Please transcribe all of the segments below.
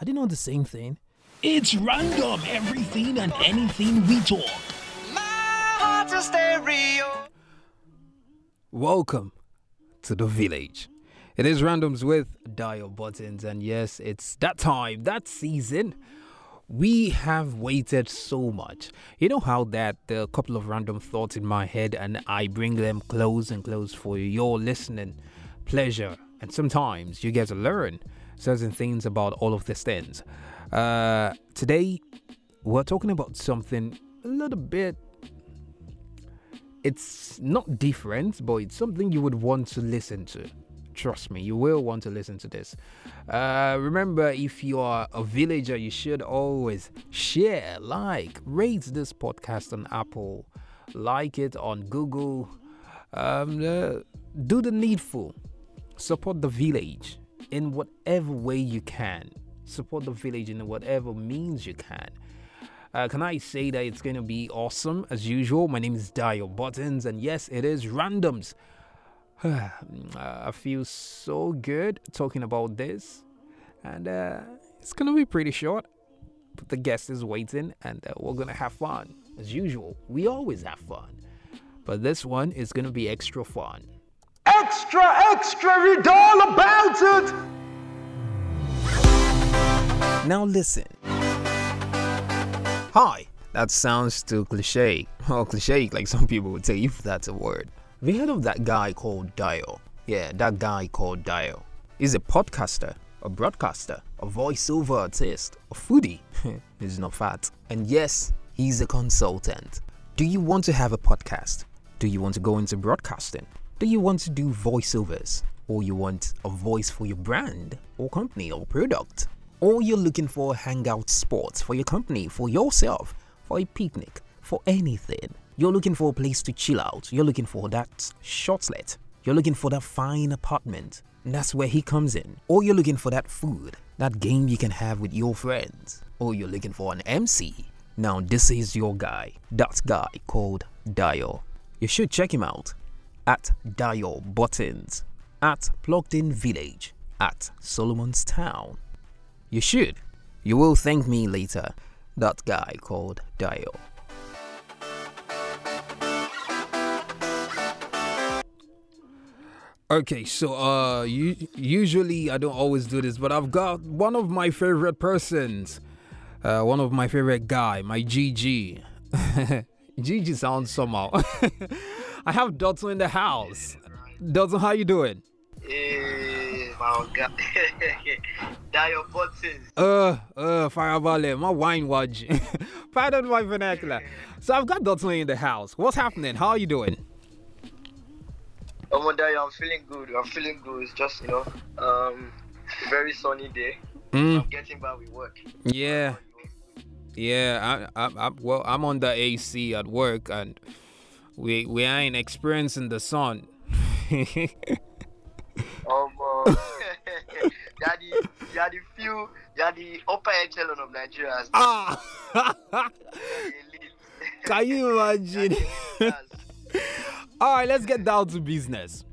I didn't know the same thing. It's random, everything and anything we talk. Welcome to the village. It is randoms with dial buttons, and yes, it's that time, that season. We have waited so much. You know how that there are a couple of random thoughts in my head, and I bring them close and close for your listening pleasure. And sometimes you get to learn certain things about all of these things. Uh, today, we're talking about something a little bit it's not different, but it's something you would want to listen to. Trust me, you will want to listen to this. Uh, remember, if you are a villager, you should always share, like, rate this podcast on Apple, like it on Google. Um, uh, do the needful. Support the village in whatever way you can. Support the village in whatever means you can. Uh, can I say that it's going to be awesome as usual? My name is Dio Buttons, and yes, it is randoms. uh, I feel so good talking about this, and uh, it's going to be pretty short. But the guest is waiting, and uh, we're going to have fun as usual. We always have fun, but this one is going to be extra fun. Extra, extra, read all about it! Now listen. Hi. That sounds too cliche. Or cliche, like some people would say, if that's a word. You heard of that guy called Dio? Yeah, that guy called Dio. He's a podcaster, a broadcaster, a voiceover artist, a foodie. he's not fat. And yes, he's a consultant. Do you want to have a podcast? Do you want to go into broadcasting? Do you want to do voiceovers? Or you want a voice for your brand or company or product? or you're looking for a hangout spot for your company, for yourself, for a picnic, for anything. You're looking for a place to chill out. You're looking for that shortlet. You're looking for that fine apartment. And that's where he comes in. Or you're looking for that food, that game you can have with your friends. Or you're looking for an MC. Now, this is your guy. That guy called Dio. You should check him out at Dio Buttons, at Plugged In Village, at Solomon's Town. You should. You will thank me later. That guy called Dio. Okay, so uh, you, usually I don't always do this, but I've got one of my favorite persons, uh, one of my favorite guy, my GG. GG sounds somehow. I have Dotun in the house. Dotun, how you doing? Hey, my God. Dio Buttons. Uh, uh, Farabalẹ̀, my wine watch. Pardon my vernacular. So I've got Dotun in the house. What's happening? How are you doing? Oh my Dio, I'm feeling good. I'm feeling good. It's just, you know, um, very sunny day. Mm, I'm getting by with work. yeah, yeah. I, I, I, well, I'm on the AC at work, and we we ain't experiencing the sun. Um, uh, you're the, you're the few, you're the upper echelon of Nigerians. ah, can you imagine? All right, let's get down to business.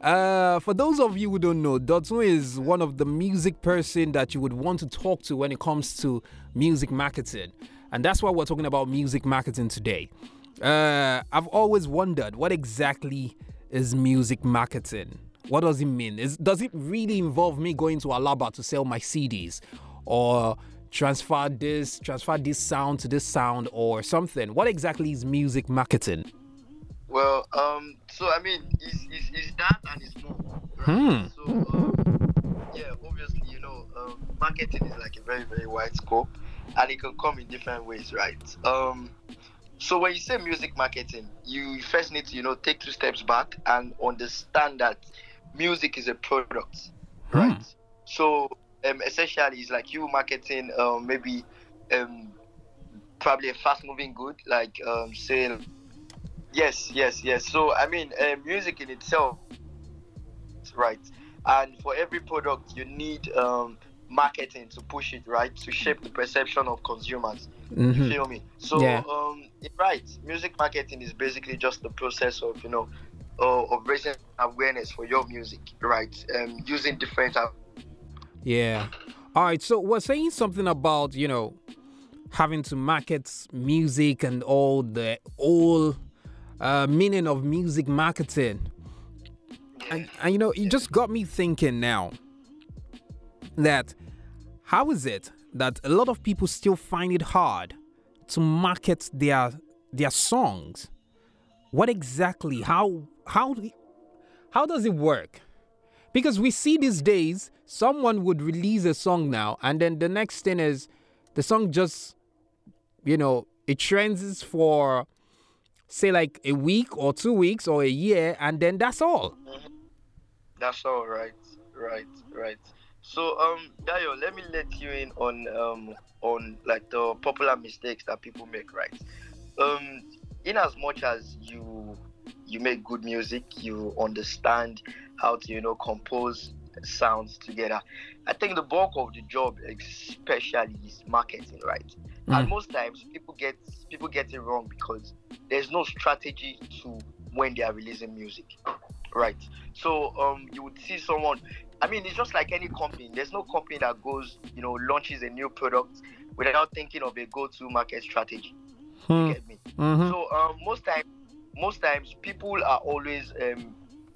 Uh, for those of you who don't know, Dotun is one of the music person that you would want to talk to when it comes to music marketing, and that's why we're talking about music marketing today. Uh, I've always wondered what exactly is music marketing. What does it mean? Is, does it really involve me going to Alaba to sell my CDs, or transfer this, transfer this sound to this sound, or something? What exactly is music marketing? Well, um, so I mean, it's, it's, it's that and it's more. Hmm. So, um, yeah, obviously, you know, um, marketing is like a very, very wide scope and it can come in different ways, right? Um, so when you say music marketing, you first need to, you know, take two steps back and understand that music is a product, right? So, um, essentially, it's like you marketing, um, maybe, um, probably a fast-moving good, like, um, say, Yes, yes, yes. So I mean, uh, music in itself, right? And for every product, you need um, marketing to push it, right? To shape the perception of consumers. You Mhm. feel me? So, Yeah. um, right, music marketing is basically just the process of you know, uh, of raising awareness for your music, right? Um, using different. Yeah. All right, so we're saying something about you know having to market music and all the whole uh, meaning of music marketing, and, and you know it just got me thinking now that how is it that a lot of people still find it hard to market their their songs? What exactly? How how how does it work? Because we see these days, someone would release a song now, and then the next thing is the song just, you know, it trends for, say, like a week or two weeks or a year, and then that's all. That's all right, right, right. So, um, Dayo, let me let you in on um on like the popular mistakes that people make, right? Um, in as much as you you make good music, you understand how to you know compose sounds together. I think the bulk of the job, especially, is marketing, right? And most times people get people get it wrong because there's no strategy to when they are releasing music, right? So um, you would see someone. I mean, it's just like any company. There's no company that goes, you know, launches a new product without thinking of a go-to market strategy. You get me? So um, most times, most times people are always um,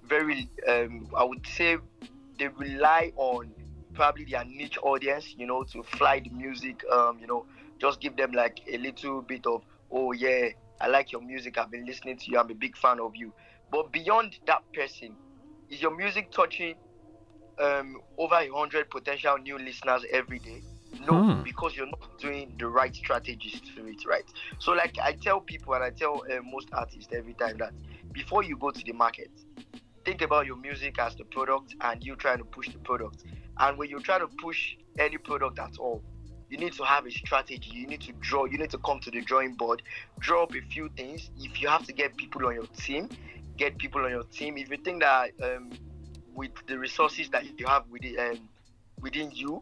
very, um, I would say, they rely on probably their niche audience, you know, to fly the music, um, you know, just give them like a little bit of, oh yeah, I like your music, I've been listening to you, I'm a big fan of you. But beyond that person, is your music touching um, over a hundred potential new listeners every day? No, because you're not doing the right strategies to it, right? So, like I tell people, and I tell uh, most artists every time that before you go to the market, think about your music as the product and you trying to push the product. And when you're trying to push any product at all, you need to have a strategy. You need to draw. You need to come to the drawing board, draw up a few things. If you have to get people on your team, get people on your team. If you think that um, with the resources that you have within um, within you,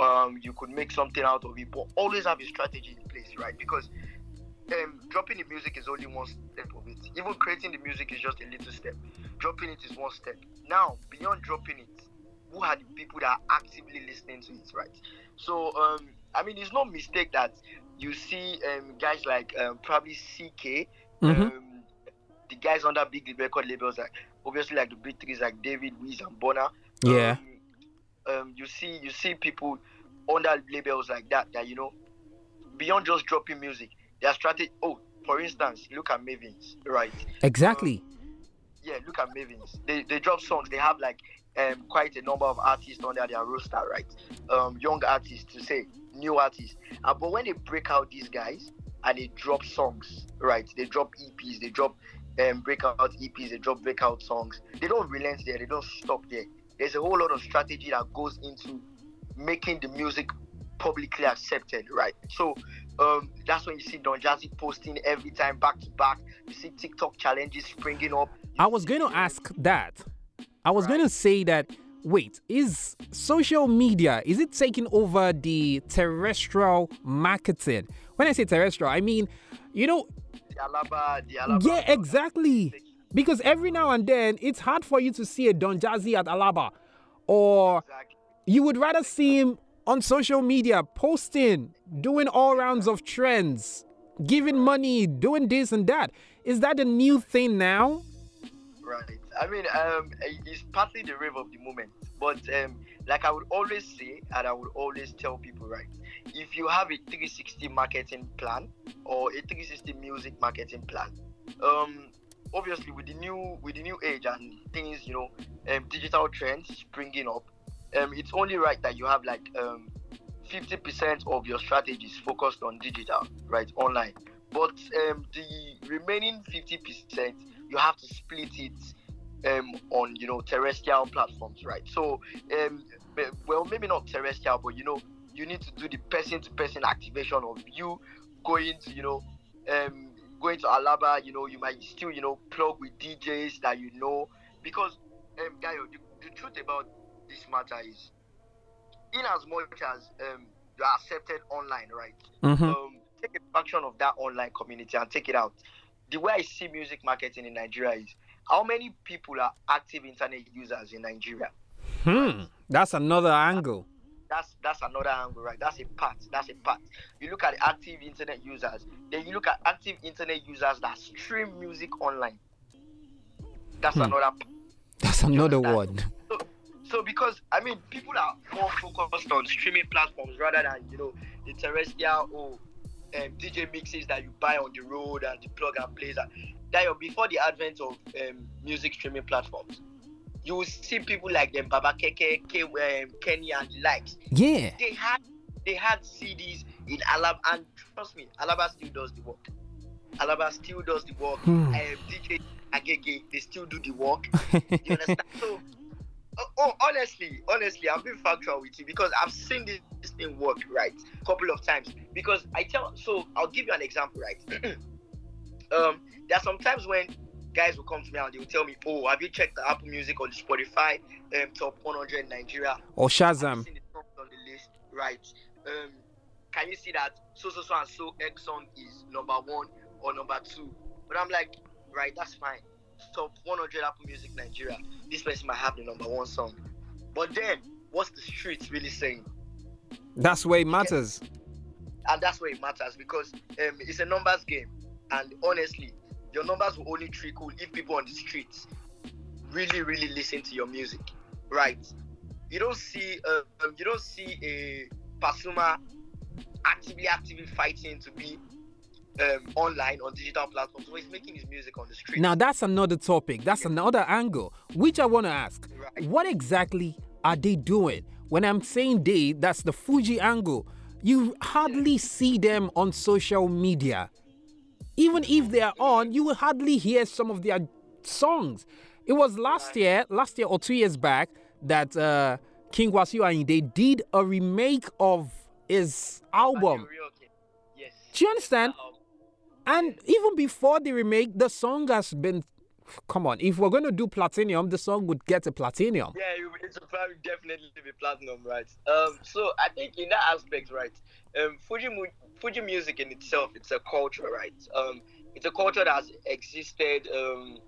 um, you could make something out of it. But always have a strategy in place, right? Because um, dropping the music is only one step of it. Even creating the music is just a little step. Dropping it is one step. Now, beyond dropping it, who are the people that are actively listening to it, right? So, um, I mean, it's no mistake that you see um, guys like um, probably CK, um, the guys under big record labels, like obviously like the big threes like David, Wiz, and Burna. Yeah. Um, um, you see, you see people under labels like that that you know, beyond just dropping music, their strategy. Oh, for instance, look at Mavins, right? Exactly. yeah, look at Mavins. They they drop songs. They have like um quite a number of artists under their roster, right? Um, young artists to say, new artists. Uh, but when they break out these guys and they drop songs, right? They drop EPs, they drop um breakout EPs, they drop breakout songs. They don't relent there. They don't stop there. There's a whole lot of strategy that goes into making the music publicly accepted, right? So um, that's when you see Don Jazzy posting every time back to back. You see TikTok challenges springing up. I was going to ask that. I was going to say that. Wait, is social media is it taking over the terrestrial marketing? When I say terrestrial, I mean, you know, The Alaba, the Alaba. yeah, exactly. Because every now and then it's hard for you to see a Don Jazzy at Alaba, or Exactly. you would rather see him on social media posting, doing all rounds of trends, giving money, doing this and that. Is that a new thing now? Right. I mean, um, it's partly the rave of the moment. But um, like I would always say, and I would always tell people, right? If you have a 360 marketing plan or a 360 music marketing plan, um, obviously with the new with the new age and things, you know, um, digital trends springing up, um, it's only right that you have like um, 50% of your strategies focused on digital, right, online. But um, the remaining 50%, you have to split it um, on you know terrestrial platforms, right? So, um, well, maybe not terrestrial, but you know, you need to do the person-to-person activation of you going to you know um, going to Alaba. You know, you might still you know plug with DJs that you know because um, Gaio, the, the truth about this matter is, in as much as um, you are accepted online, right? Um, take a fraction of that online community and take it out. The way I see music marketing in Nigeria is how many people are active internet users in Nigeria? Hmm, that's another angle. That's that's another angle, right? That's a part. That's a part. You look at the active internet users, then you look at active internet users that stream music online. That's Hmm. another. Part. That's another one. So, so because I mean, people are more focused on streaming platforms rather than you know the terrestrial or um, DJ mixes that you buy on the road and the plug and plays. And that before the advent of um, music streaming platforms, you will see people like them, Baba Keke, K, um, Kenny, and the likes. Yeah. They had they had CDs in Alaba, and trust me, Alaba still does the work. Alaba still does the work. Hmm. Um, DJ Agege, they still do the work. You understand? so, oh, oh, honestly, honestly, I'm being factual with you because I've seen this, this thing work right a couple of times. Because I tell, so I'll give you an example, right? um, there are some times when guys will come to me and they will tell me, "Oh, have you checked the Apple Music or the Spotify um, top 100 in Nigeria? Or Shazam. seen the songs on the list, right? Um, can you see that so so so and so X song is number one or number two? But I'm like, right, that's fine. Top 100 Apple Music Nigeria. This person might have the number one song, but then what's the streets really saying? That's where it matters. And that's where it matters because um, it's a numbers game. And honestly, your numbers will only trickle if people on the streets really, really listen to your music, right? You don't see, uh, um, you don't see a Pasuma actively, actively fighting to be um, online on digital platforms. So he's making his music on the street. Now that's another topic. That's another angle, which I want to ask. Right. What exactly are they doing? When I'm saying they, that's the Fuji angle. You hardly see them on social media. Even if they are on, you will hardly hear some of their songs. It was last year, last year or two years back, that uh, King Wasiu Ayinde did a remake of his album. Yes. Do you understand? Um, And even before the remake, the song has been. Come on, if we're going to do platinum, the song would get a platinum. Yeah, it- it's a probably definitely be platinum, right? Um, so I think in that aspect, right, um, Fuji music in itself, it's a culture, right? Um, it's a culture that has existed um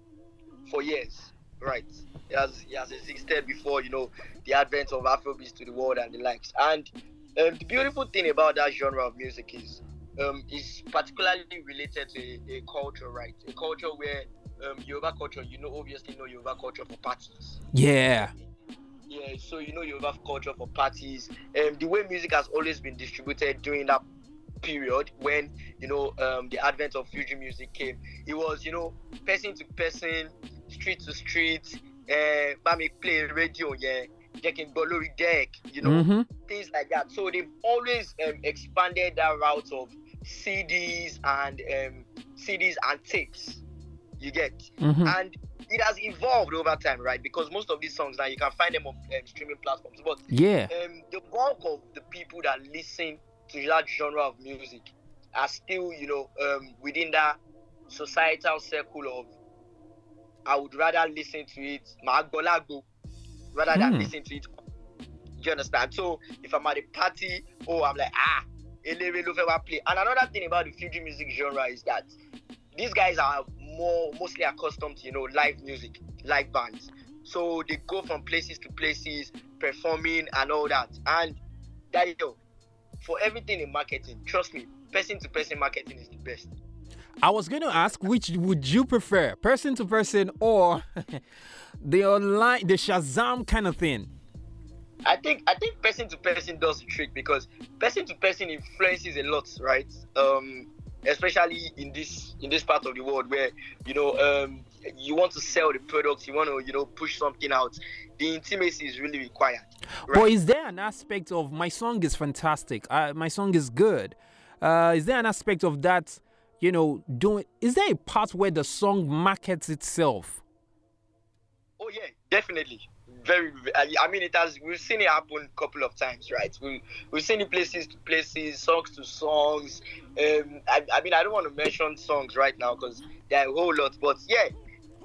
for years, right? It has it has existed before you know the advent of Afrobeats to the world and the likes. And um, the beautiful thing about that genre of music is um, is particularly related to a, a culture, right? A culture where um, Yoruba culture, you know, obviously know Yoruba culture for parties. Yeah. Yeah, so you know Yoruba culture for parties. Um, the way music has always been distributed during that period when you know um, the advent of fusion music came, it was you know person to person, street to street. Uh, Bami play radio, yeah, Jacking Bolori deck, you know, mm-hmm. things like that. So they've always um, expanded that route of CDs and um, CDs and tapes. You get mm-hmm. and it has evolved over time, right? Because most of these songs now you can find them on um, streaming platforms, but Yeah. um, the bulk of the people that listen to that genre of music are still, you know, um, within that societal circle of I would rather listen to it, Magolago, rather than Hmm. listen to it. Do you understand? So if I'm at a party, oh, I'm like, ah, Elere lo fẹ́ play. And another thing about the fuji music genre is that these guys are more mostly accustomed to you know live music, live bands. So they go from places to places, performing and all that. And that yo, for everything in marketing, trust me, person to person marketing is the best. I was going to ask which would you prefer, person to person or the online, the Shazam kind of thing? I think I think person to person does the trick because person to person influences a lot, right? Um, especially in this in this part of the world where you know um, you want to sell the products, you want to you know push something out. The intimacy is really required. But is there an aspect of my song is fantastic, uh, my song is good? Uh, is there an aspect of that, you know, doing, is there a part where the song markets itself? Oh yeah, definitely. Very, ve- I I mean, it has. We've seen it happen a couple of times, right? We we've seen it places to places, songs to songs. Um, I, I mean, I don't want to mention songs right now because there are a whole lot, but yeah,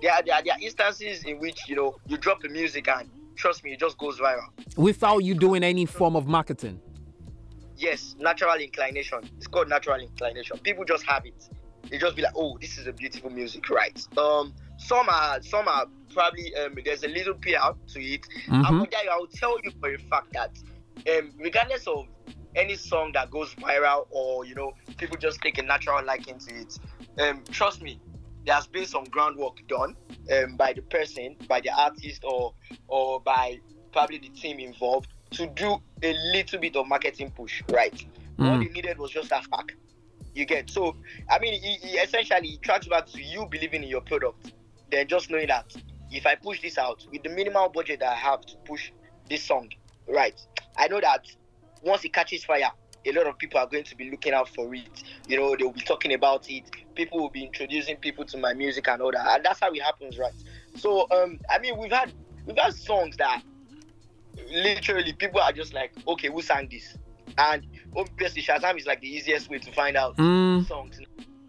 there are, there are there are instances in which you know you drop the music and trust me, it just goes viral. Without you doing any form of marketing? Yes, natural inclination. It's called natural inclination. People just have it. They just be like, oh, this is a beautiful music, right? Um, some are some are probably um, there's a little PR to it. I Mhm. will tell you, I will tell you for a fact that um, regardless of any song that goes viral or you know people just take a natural liking to it, um, trust me, there has been some groundwork done um, by the person, by the artist, or or by probably the team involved to do a little bit of marketing push, right? All Mm. they needed was just that fact. You get so. I mean, essentially it tracks back to you believing in your product, then just knowing that if I push this out with the minimal budget that I have to push this song, right? I know that once it catches fire, a lot of people are going to be looking out for it. You know, they'll be talking about it. People will be introducing people to my music and all that, and that's how it happens, right? So, um, I mean, we've had we've had songs that literally people are just like, okay, who sang this? And obviously, Shazam is like the easiest way to find out Mm. songs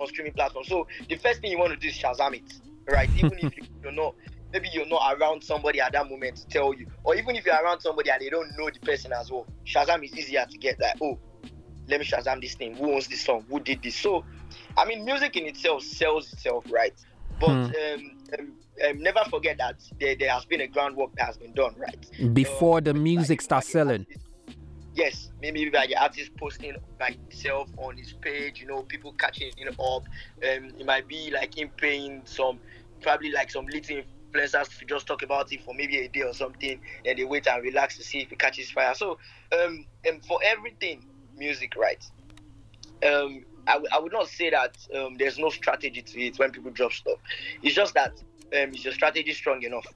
on streaming platforms. So the first thing you want to do is Shazam it, right? Even if you- you're not, maybe you're not around somebody at that moment to tell you, or even if you're around somebody and they don't know the person as well, Shazam is easier to get that. Oh, let me Shazam this thing. Who owns this song? Who did this? So, I mean, music in itself sells itself, right? But Hmm. um, um, um, never forget that there, there has been a groundwork that has been done, right? Before the Um, music by- starts selling. artist. Yes, maybe by the artist posting by himself on his page, you know, people catching it up. Um, it might be like him paying some, probably like some little influencers to just talk about it for maybe a day or something, and they wait and relax to see if it catches fire. So, um, and for everything music, right? Um, I, w- I would not say that um, there's no strategy to it when people drop stuff. It's just that um, is your strategy strong enough,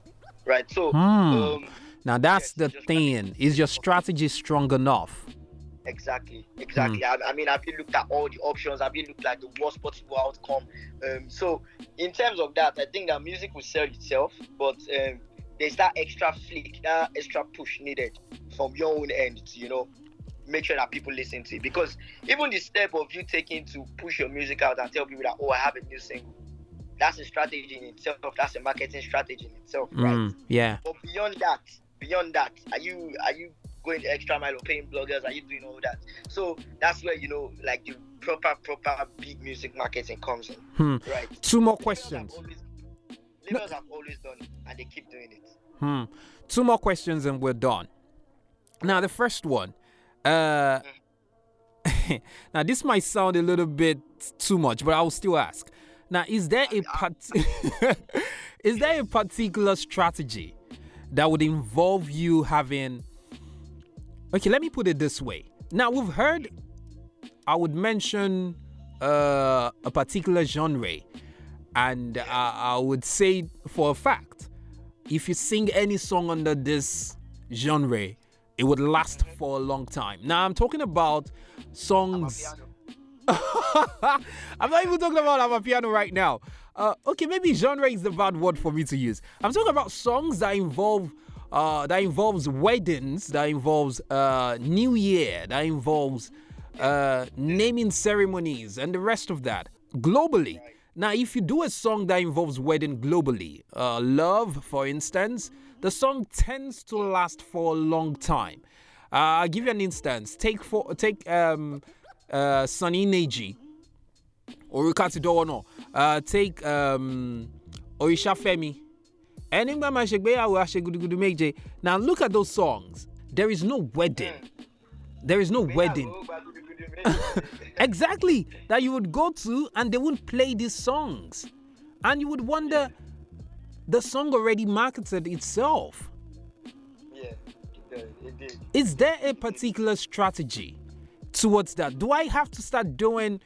right? So, Hmm. um, Now that's Yes, the thing. Is your strategy strong enough? Exactly, exactly. I, I mean, have you looked at all the options? Have you looked at the worst possible outcome? Um, so, in terms of that, I think that music will sell itself, but um, there's that extra flick, that extra push needed from your own end you know, make sure that people listen to it. Because even the step of you taking to push your music out and tell people that, oh, I have a new single, that's a strategy in itself. That's a marketing strategy in itself, right? Mm, yeah. But beyond that, beyond that, are you are you going the extra mile or paying bloggers? Are you doing all that? So that's where you know, like the proper, proper big music marketing comes in, Hmm. right? Two more Labels have questions. always- have always done it, and they keep doing it. Hmm. Two more questions and we're done. Now the first one. Uh now this might sound a little bit too much, but I will still ask. Now, is there a part- is there a particular strategy that would involve you having Okay, let me put it this way. Now we've heard I would mention uh, a particular genre, and uh, I would say for a fact, if you sing any song under this genre, it would last for a long time. Now I'm talking about songs. I'm not even talking about I'm a piano right now. Uh, okay, maybe genre is the bad word for me to use. I'm talking about songs that involve uh, that involves weddings, that involves uh, New Year, that involves uh, naming ceremonies, and the rest of that globally. Now, if you do a song that involves wedding globally, uh, love, for instance, the song tends to last for a long time. Uh, I'll give you an instance. Take for take um, uh, Sunny Neji Orukati Dowono. Uh, take um, Orisha Femi. Anywhere man ṣègbéyàwó aṣegudugudu méje. Now look at those songs. There is no wedding. There is no wedding. Exactly. That you would go to and they would play these songs. And you would wonder the song already marketed itself. yeah, it did. Is there a particular strategy towards that? Do I have to start doing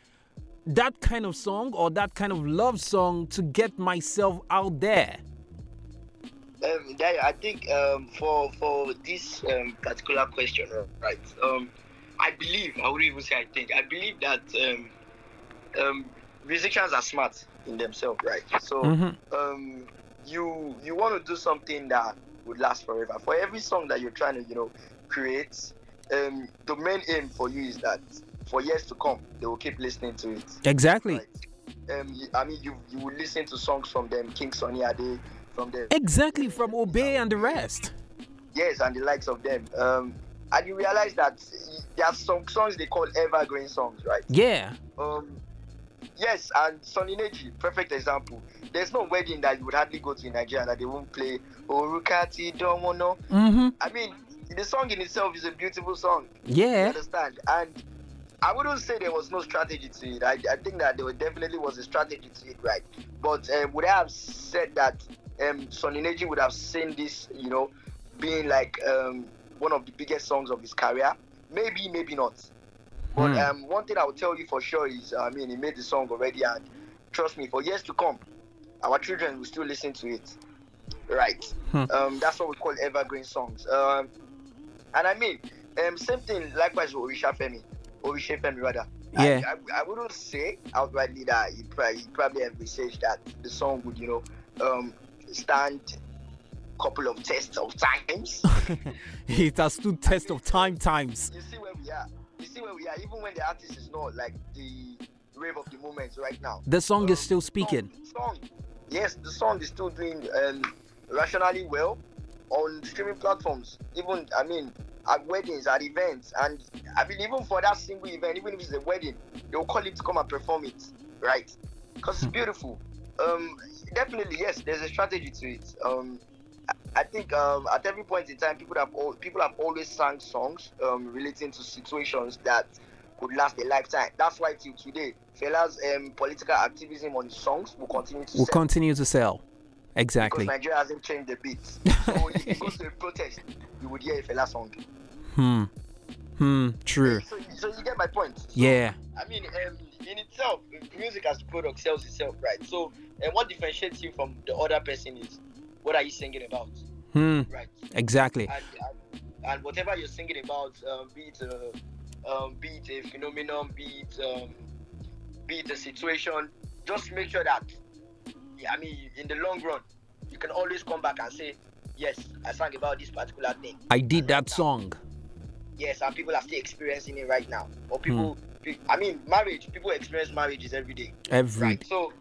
that kind of song or that kind of love song to get myself out there? Um, I think um, for for this um, particular question, right? Um, I believe I wouldn't even say I think I believe that um, um, musicians are smart in themselves, right? So Mhm. You you want to do something that would last forever. For every song that you're trying to you know create, um, the main aim for you is that for years to come they will keep listening to it. Exactly. Right? Um, I mean, you you will listen to songs from them, King Sunny Ade, from them. Exactly from Obey and the rest. Yes, and the likes of them. Um, and you realize that there are some songs they call evergreen songs, right? Yeah. Um, yes, and Sunny Neji, perfect example. There's no wedding that you would hardly go to in Nigeria that they won't play Orukati Domono. Mm-hmm. I mean, the song in itself is a beautiful song. You Yeah. understand? And I wouldn't say there was no strategy to it. I, I think that there definitely was a strategy to it, right? But um, would I have said that um, Sunny Neji would have seen this, you know, being like um, one of the biggest songs of his career? Maybe, maybe not. But Hmm. um, one thing I will tell you for sure is, I mean, he made the song already, and trust me, for years to come, our children will still listen to it. Right? Hmm. Um, that's what we call evergreen songs. Um, and I mean, um, same thing likewise with Orisha Femi, Orisha Femi rather. Yeah. I, I, I wouldn't say outrightly that he probably, he probably envisaged that the song would, you know, um, stand couple of tests of times. it has stood test of time times. you see where we are. You see where we are. Even when the artist is not like the rave of the moment right now. The song is Um, still speaking. Song, song. Yes, the song is still doing um, rationally well on streaming platforms. Even I mean at weddings, at events, and I mean even for that single event, even if it's a wedding, they'll call it to come and perform it, right? Because it's beautiful. Um, definitely yes, there's a strategy to it. Um, I- think um, at every point in time, people have al- people have always sang songs um, relating to situations that could last a lifetime. That's why till today, Fela's um, political activism on songs will continue to We'll sell continue to sell. Exactly. because. Nigeria hasn't changed the beat. So if you go to a protest, you would hear a Fela song. Hmm. Hmm. True. So, so you get my point. So, Yeah. I mean, um, in itself, music as a product sells itself, right? So, and what differentiates you from the other person is what are you singing about, Hmm. right? Exactly. and, and, and whatever you're singing about, um, be it a, um, be it a phenomenon, be it um, be it a situation, just make sure that, yeah, I mean, in the long run, you can always come back and say, yes, I sang about this particular thing. I did that song. Yes, and people are still experiencing it right now. Or people, pe- I mean, marriage. People experience marriages every day, Every. right? So,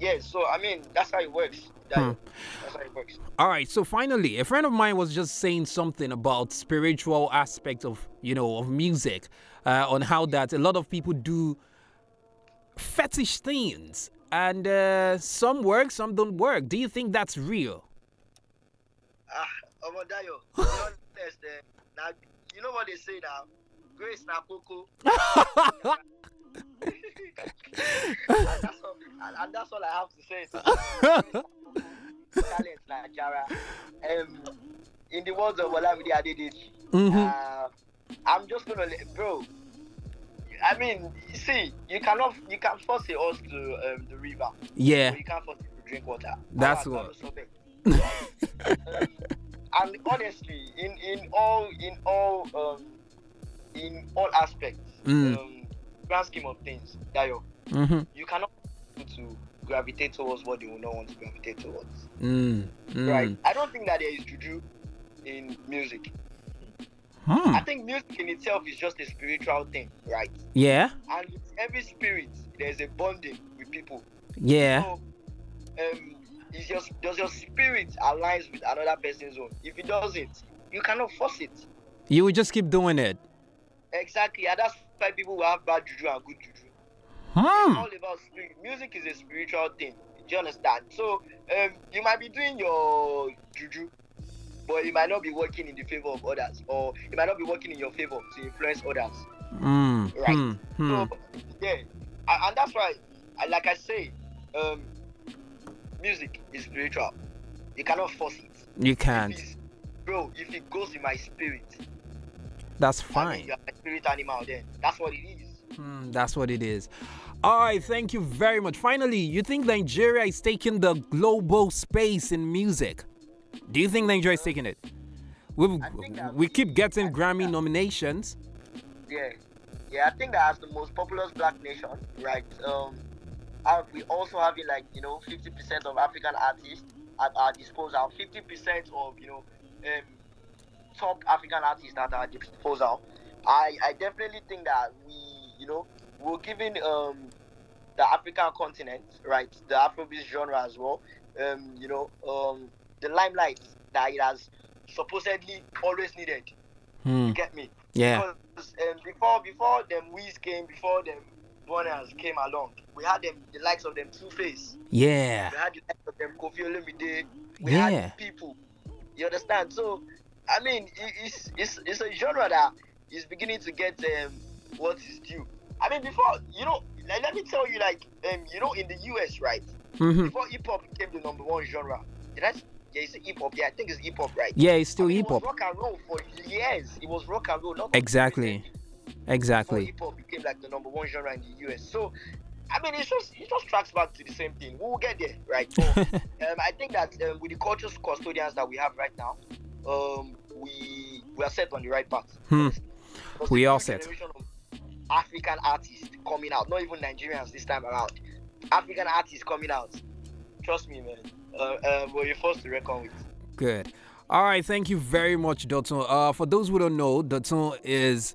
yes. So I mean, that's how it works. That- Hmm. That's how it works. All right. So finally, a friend of mine was just saying something about spiritual aspects of you know of music, uh, on how that a lot of people do fetish things, and uh, some work, some don't work. Do you think that's real? Ah, Omodayo, honest, eh, now you know what they say now. Grace na coco. that's and, and that's all I have to say. Talent Jara. Um, in the words of Olamide Adedeji, Mhm. uh, I'm just gonna, let, bro. I mean, see, you cannot, you can force a horse to um, the river. Yeah. You can't force it to drink water. That's what- um, and honestly, in in all in all um, in all aspects, Mm. um, grand scheme of things, Dayo, Mm-hmm. you cannot to gravitate towards what they will not want to gravitate towards. Mm. Mm. Right? I don't think that there is juju in music. Hmm. I think music in itself is just a spiritual thing, right? Yeah. And with every spirit, there's a bonding with people. Yeah. So, um, is your does your spirit aligns with another person's own? If it doesn't, you cannot force it. You will just keep doing it. Exactly, and that's why people will have bad juju and good juju. Hmm. All about spirit. Music is a spiritual thing. Do you understand? So, um, you might be doing your juju, but it might not be working in the favor of others, or it might not be working in your favor to influence others. Mm. Right. Hmm. So yeah, and, that's why, like I say, um, music is spiritual. You cannot force it. You can't. bro. If it goes in my spirit, That's I mean, fine. you're a spirit animal. Then that's what it is. Hmm, that's what it is. All right, thank you very much. Finally, you think Nigeria is taking the global space in music? Do you think Nigeria is taking it? We I think that- we keep getting Grammy nominations. Yeah, yeah. I think that as the most populous black nation, right? Um, we also having like you know 50% of African artists at our disposal, 50% of you know um, top African artists at our disposal. I I definitely think that we you know we're giving um the African continent, right, the Afrobeat genre as well, um, you know, um, the limelight that it has supposedly always needed. Hmm, You get me? yeah. Because um, before before them Wiz came, before them Burnas came along, we had them the likes of them Two Face, Yeah. we had the likes of them Koffi Olomide, we Yeah. had people. You understand? So I mean, it's it's it's a genre that is beginning to get um what is due. I mean, before you know, like, let me tell you, like um, you know, in the US, right? Mm-hmm. Before hip hop became the number one genre, did I? Yeah, it's hip hop. Yeah, I think it's hip hop, right? Yeah, it's still I mean, hip hop. Rock and roll for years. It was rock and roll. Not Exactly. Exactly. hip hop became like the number one genre in the US. So, I mean, it's just it just tracks back to the same thing. We will get there, right? But, um, I think that um, with the culture custodians that we have right now, um, we we are set on the right path. Hmm. We are set. African artists coming out, not even Nigerians this time around. African artists coming out. Trust me, man. Uh, uh, we're forced to reckon with. Good. All right, thank you very much, Dotun. Uh, for those who don't know, Dotun is,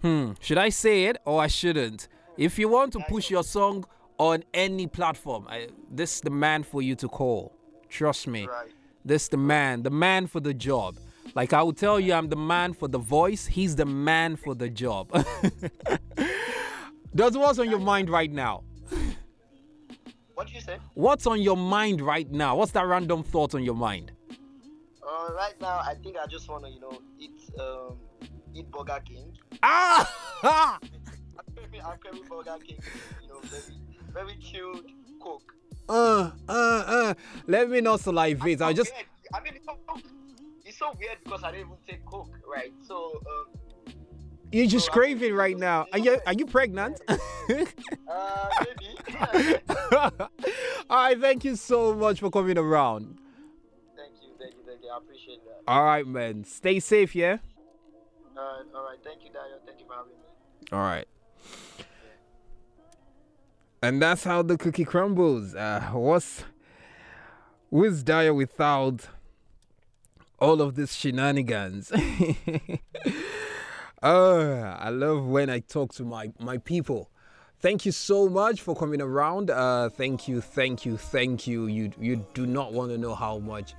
hmm, should I say it or I shouldn't? If you want to push your song on any platform, I, this is the man for you to call. Trust me. Right. This is the man, the man for the job. Like I will tell you, I'm the man for the voice. He's the man for the job. Dotun, what's on your mind right now? What did you say? What's on your mind right now? What's that random thought on your mind? Uh, right now, I think I just want to, you know, eat um, eat Burger King. Ah! I'm craving, I'm craving Burger King. You know, very, very chilled Coke. uh, uh, uh. Let me not salivate. I'll just. Weird. I mean, it's so, it's so weird because I didn't even take Coke, right? So, um, You're just So, craving right now. Are you are you pregnant? uh, maybe. All right, thank you so much for coming around. thank you, thank you, thank you. I appreciate that. All right, man. Stay safe, yeah. All right, all right. Thank you, Dario. Thank you for having me. All right. And that's how the cookie crumbles. Uh, what's who's Dyer without all of these shenanigans? uh, I love when I talk to my my people. Thank you so much for coming around. Uh, thank you, thank you, thank you. You you do not want to know how much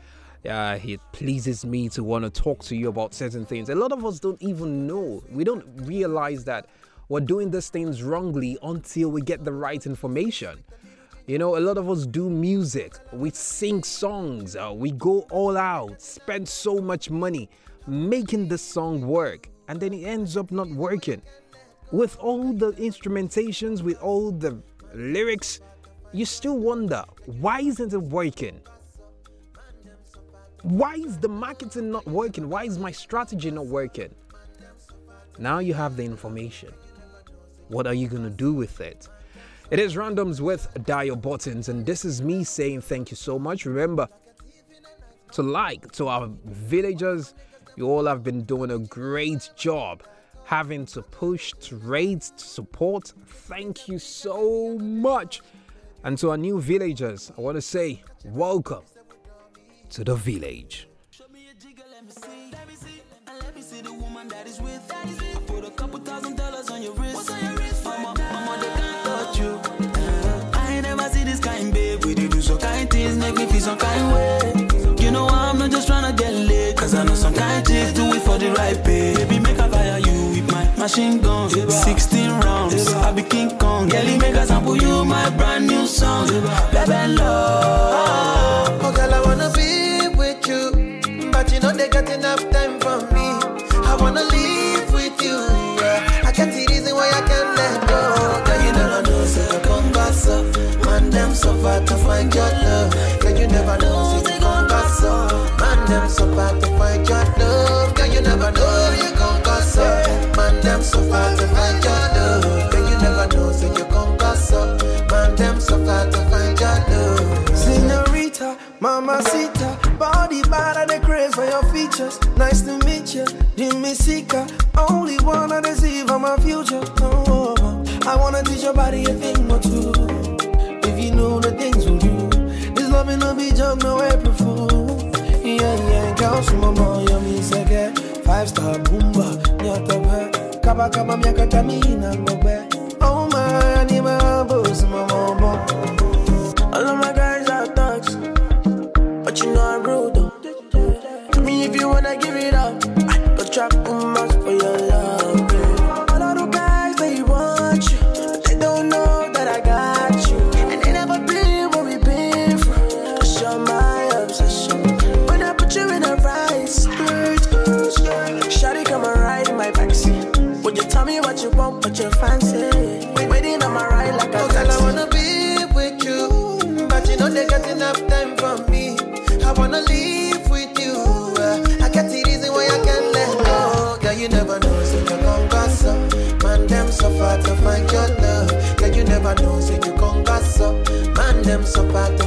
uh, it pleases me to want to talk to you about certain things. A lot of us don't even know. We don't realize that we're doing these things wrongly until we get the right information. You know, a lot of us do music, we sing songs, uh, we go all out, spend so much money making the song work, and then it ends up not working. With all the instrumentations, with all the lyrics, you still wonder why isn't it working? Why is the marketing not working? Why is my strategy not working? Now you have the information. What are you going to do with it? It is Randoms with Dial Buttons, and this is me saying thank you so much. Remember to like to our villagers. You all have been doing a great job having to push, to rate, to support. Thank you so much. And to our new villagers, I want to say welcome to the village. Machine gun. 16 rounds. I be King Kong. Girlie, make I sample you my brand new song. Baby, love. Oh, girl, I wanna be with you, but you know they got enough time for me. I wanna live with you, yeah. I can't see reason why I can't let go. Girl, you never know, you come back so. Man, them suffer to find your love. Girl, you never know, you come back so. Man, them suffer to find future. Oh, I wanna teach your body a thing or two. If you know the things we do, this love no be joke, no April fool. Yeah, yeah, girl, more, yeah, me say, five star boomba, nyata be, kaba kaba miaka tamina ngobe. Oh my, my boss, my mama. Man,